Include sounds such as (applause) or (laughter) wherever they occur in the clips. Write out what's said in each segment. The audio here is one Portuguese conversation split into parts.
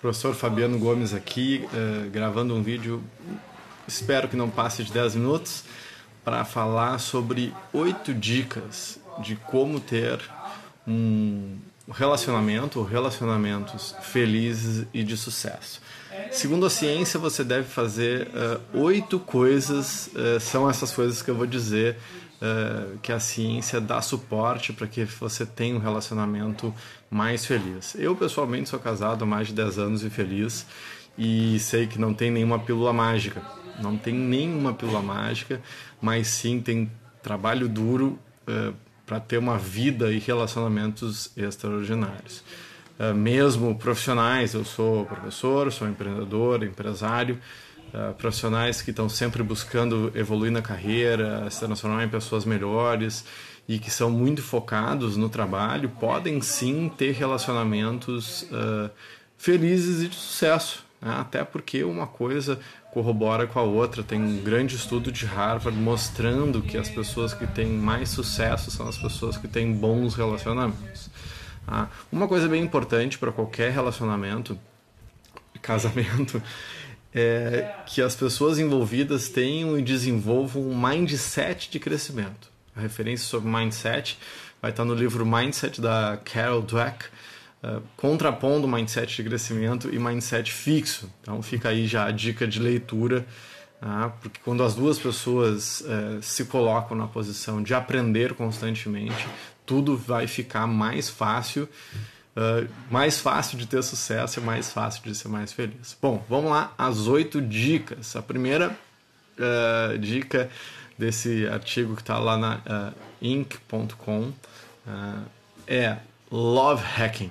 Professor Fabiano Gomes aqui, uh, gravando um vídeo, espero que não passe de 10 minutos, para falar sobre oito dicas de como ter um relacionamento ou relacionamentos felizes e de sucesso. Segundo a ciência, você deve fazer uh, oito coisas, uh, são essas coisas que eu vou dizer uh, que a ciência dá suporte para que você tenha um relacionamento mais feliz. Eu, pessoalmente, sou casado há mais de 10 anos e feliz, e sei que não tem nenhuma pílula mágica. Não tem nenhuma pílula mágica, mas sim tem trabalho duro uh, para ter uma vida e relacionamentos extraordinários. Uh, mesmo profissionais, eu sou professor, sou empreendedor, empresário, Uh, profissionais que estão sempre buscando evoluir na carreira, se transformar em pessoas melhores e que são muito focados no trabalho, podem sim ter relacionamentos uh, felizes e de sucesso. Né? Até porque uma coisa corrobora com a outra. Tem um grande estudo de Harvard mostrando que as pessoas que têm mais sucesso são as pessoas que têm bons relacionamentos. Ah, uma coisa bem importante para qualquer relacionamento, (laughs) casamento, é que as pessoas envolvidas tenham e desenvolvam um mindset de crescimento. A referência sobre mindset vai estar no livro Mindset da Carol Dweck, uh, contrapondo mindset de crescimento e mindset fixo. Então fica aí já a dica de leitura, uh, porque quando as duas pessoas uh, se colocam na posição de aprender constantemente, tudo vai ficar mais fácil uh, mais fácil de ter sucesso e mais fácil de ser mais feliz. Bom, vamos lá, as oito dicas. A primeira uh, dica desse artigo que está lá na uh, inc.com é love hacking.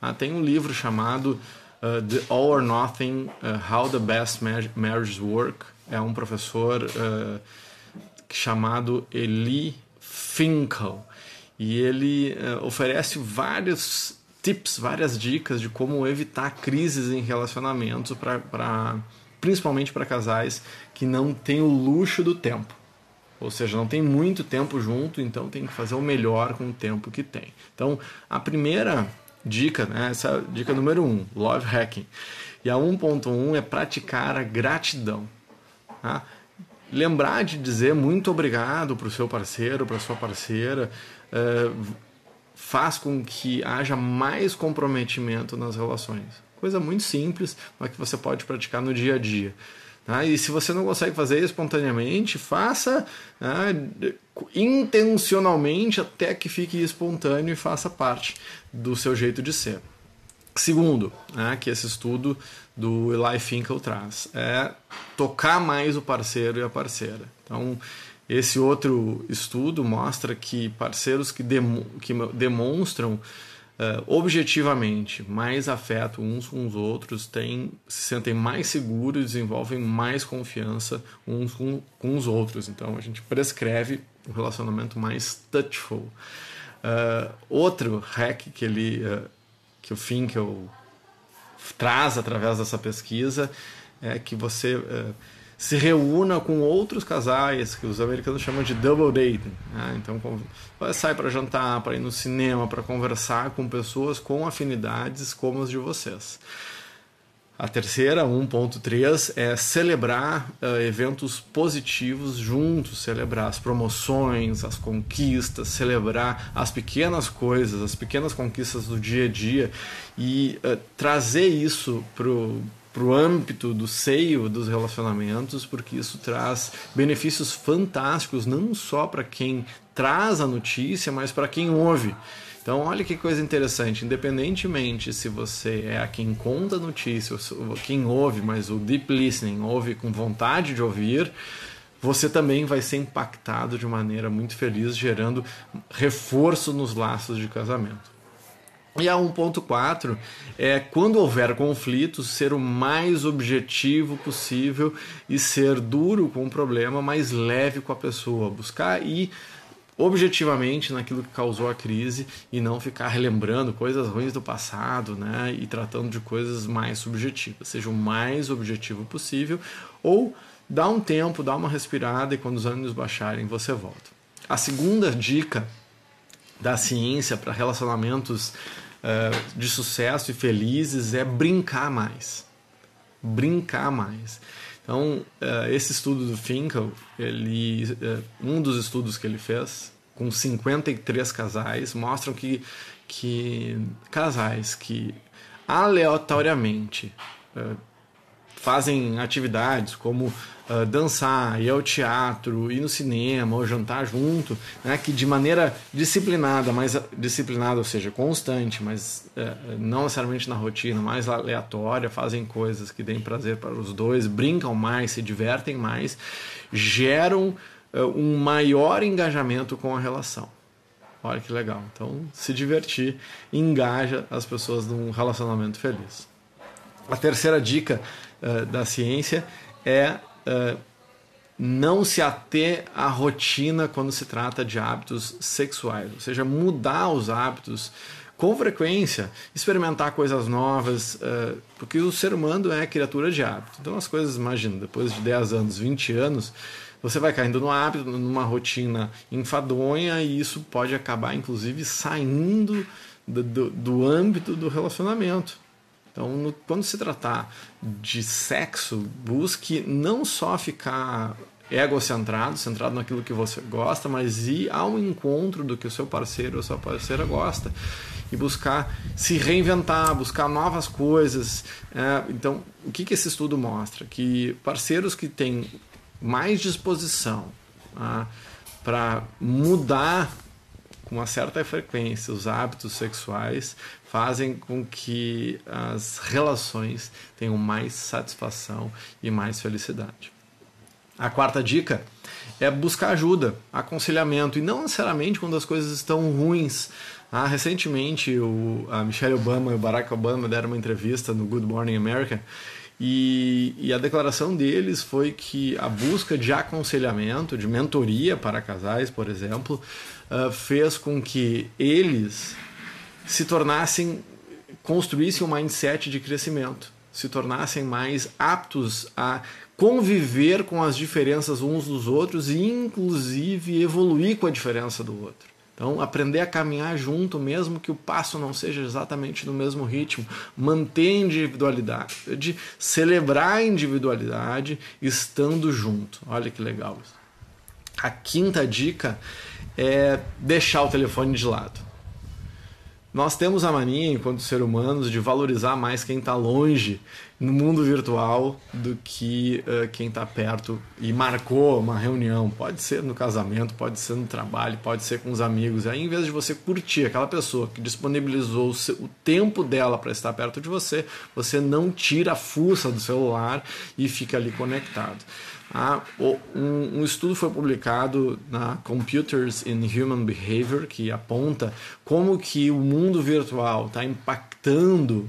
Ah, tem um livro chamado The All or Nothing: How the Best Marriages Work. É um professor chamado Eli Finkel e ele uh, oferece vários tips, várias dicas de como evitar crises em relacionamentos, pra, pra principalmente para casais que não têm o luxo do tempo. Ou seja, não tem muito tempo junto, então tem que fazer o melhor com o tempo que tem. Então, a primeira dica, né, essa é dica número 1, um, love hacking. E a 1.1 é praticar a gratidão. Tá? Lembrar de dizer muito obrigado para o seu parceiro, para sua parceira. Uh, faz com que haja mais comprometimento nas relações. Coisa muito simples, mas que você pode praticar no dia a dia. Tá? E se você não consegue fazer espontaneamente, faça né, intencionalmente até que fique espontâneo e faça parte do seu jeito de ser. Segundo, né, que esse estudo do Eli Finkel traz, é tocar mais o parceiro e a parceira. Então, esse outro estudo mostra que parceiros que, demo, que demonstram uh, objetivamente mais afeto uns com os outros têm, se sentem mais seguros, desenvolvem mais confiança uns com, com os outros. Então a gente prescreve um relacionamento mais touchful. Uh, outro hack que ele uh, que o Finkel traz através dessa pesquisa é que você uh, se reúna com outros casais, que os americanos chamam de double dating. Né? Então, sai para jantar, para ir no cinema, para conversar com pessoas com afinidades como as de vocês. A terceira, 1.3, é celebrar uh, eventos positivos juntos, celebrar as promoções, as conquistas, celebrar as pequenas coisas, as pequenas conquistas do dia a dia e uh, trazer isso para para o âmbito do seio dos relacionamentos, porque isso traz benefícios fantásticos, não só para quem traz a notícia, mas para quem ouve. Então, olha que coisa interessante, independentemente se você é a quem conta a notícia, ou quem ouve, mas o deep listening ouve com vontade de ouvir, você também vai ser impactado de maneira muito feliz, gerando reforço nos laços de casamento. E a 1.4 é quando houver conflitos, ser o mais objetivo possível e ser duro com o problema, mas leve com a pessoa, buscar ir objetivamente naquilo que causou a crise e não ficar relembrando coisas ruins do passado, né, e tratando de coisas mais subjetivas. Seja o mais objetivo possível ou dá um tempo, dá uma respirada e quando os ânimos baixarem, você volta. A segunda dica da ciência para relacionamentos uh, de sucesso e felizes é brincar mais. Brincar mais. Então, uh, esse estudo do Finkel, ele, uh, um dos estudos que ele fez, com 53 casais, mostram que, que casais que aleatoriamente fazem atividades como uh, dançar, ir ao teatro, ir no cinema ou jantar junto, né, que de maneira disciplinada, mais disciplinada, ou seja, constante, mas uh, não necessariamente na rotina, mais aleatória, fazem coisas que deem prazer para os dois, brincam mais, se divertem mais, geram uh, um maior engajamento com a relação. Olha que legal. Então, se divertir engaja as pessoas num relacionamento feliz. A terceira dica uh, da ciência é uh, não se ater à rotina quando se trata de hábitos sexuais, ou seja, mudar os hábitos com frequência, experimentar coisas novas, uh, porque o ser humano é criatura de hábito. Então as coisas, imagina, depois de 10 anos, 20 anos, você vai caindo no hábito, numa rotina enfadonha e isso pode acabar, inclusive, saindo do, do, do âmbito do relacionamento. Então, no, quando se tratar de sexo, busque não só ficar egocentrado, centrado naquilo que você gosta, mas ir ao encontro do que o seu parceiro ou sua parceira gosta e buscar se reinventar, buscar novas coisas. É, então, o que, que esse estudo mostra? Que parceiros que têm mais disposição tá, para mudar com uma certa frequência os hábitos sexuais fazem com que as relações tenham mais satisfação e mais felicidade. A quarta dica é buscar ajuda, aconselhamento, e não necessariamente quando as coisas estão ruins. Ah, recentemente, o, a Michelle Obama e o Barack Obama deram uma entrevista no Good Morning America e, e, a declaração deles foi que a busca de aconselhamento, de mentoria para casais, por exemplo, uh, fez com que eles se tornassem, construíssem um mindset de crescimento, se tornassem mais aptos a conviver com as diferenças uns dos outros e, inclusive, evoluir com a diferença do outro. Então, aprender a caminhar junto, mesmo que o passo não seja exatamente no mesmo ritmo, manter a individualidade, de celebrar a individualidade estando junto. Olha que legal. A quinta dica é deixar o telefone de lado. Nós temos a mania, enquanto ser humanos, de valorizar mais quem está longe no mundo virtual do que uh, quem está perto e marcou uma reunião. Pode ser no casamento, pode ser no trabalho, pode ser com os amigos. Aí, em vez de você curtir aquela pessoa que disponibilizou o, seu, o tempo dela para estar perto de você, você não tira a fuça do celular e fica ali conectado. Ah, um, um, estudo foi publicado na Computers in Human Behavior que aponta como que o mundo virtual está impactando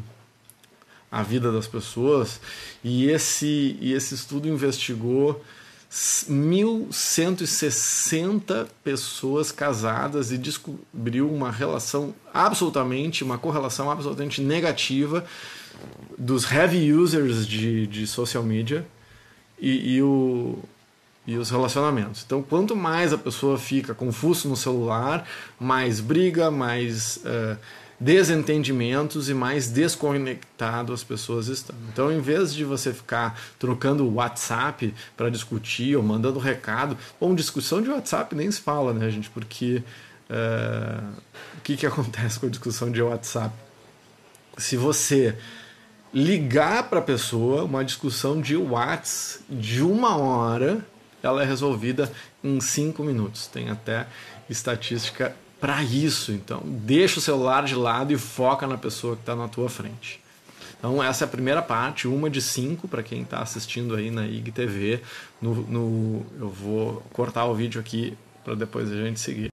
a vida das pessoas e esse, e esse estudo investigou 1.160 pessoas casadas e descobriu uma relação absolutamente, uma correlação absolutamente negativa dos heavy users de, de social media e, e, o, e os relacionamentos. Então, quanto mais a pessoa fica confuso no celular, mais briga, mais uh, desentendimentos e mais desconectado as pessoas estão. Então, em vez de você ficar trocando WhatsApp para discutir ou mandando recado, bom, discussão de WhatsApp nem se fala, né, gente? Porque uh, o que, que acontece com a discussão de WhatsApp? Se você ligar para a pessoa uma discussão de WhatsApp de uma hora, ela é resolvida em cinco minutos. Tem até estatística para isso. Então, deixa o celular de lado e foca na pessoa que está na tua frente. Então, essa é a primeira parte, uma de cinco, para quem está assistindo aí na IGTV. No, no, eu vou cortar o vídeo aqui para depois a gente seguir.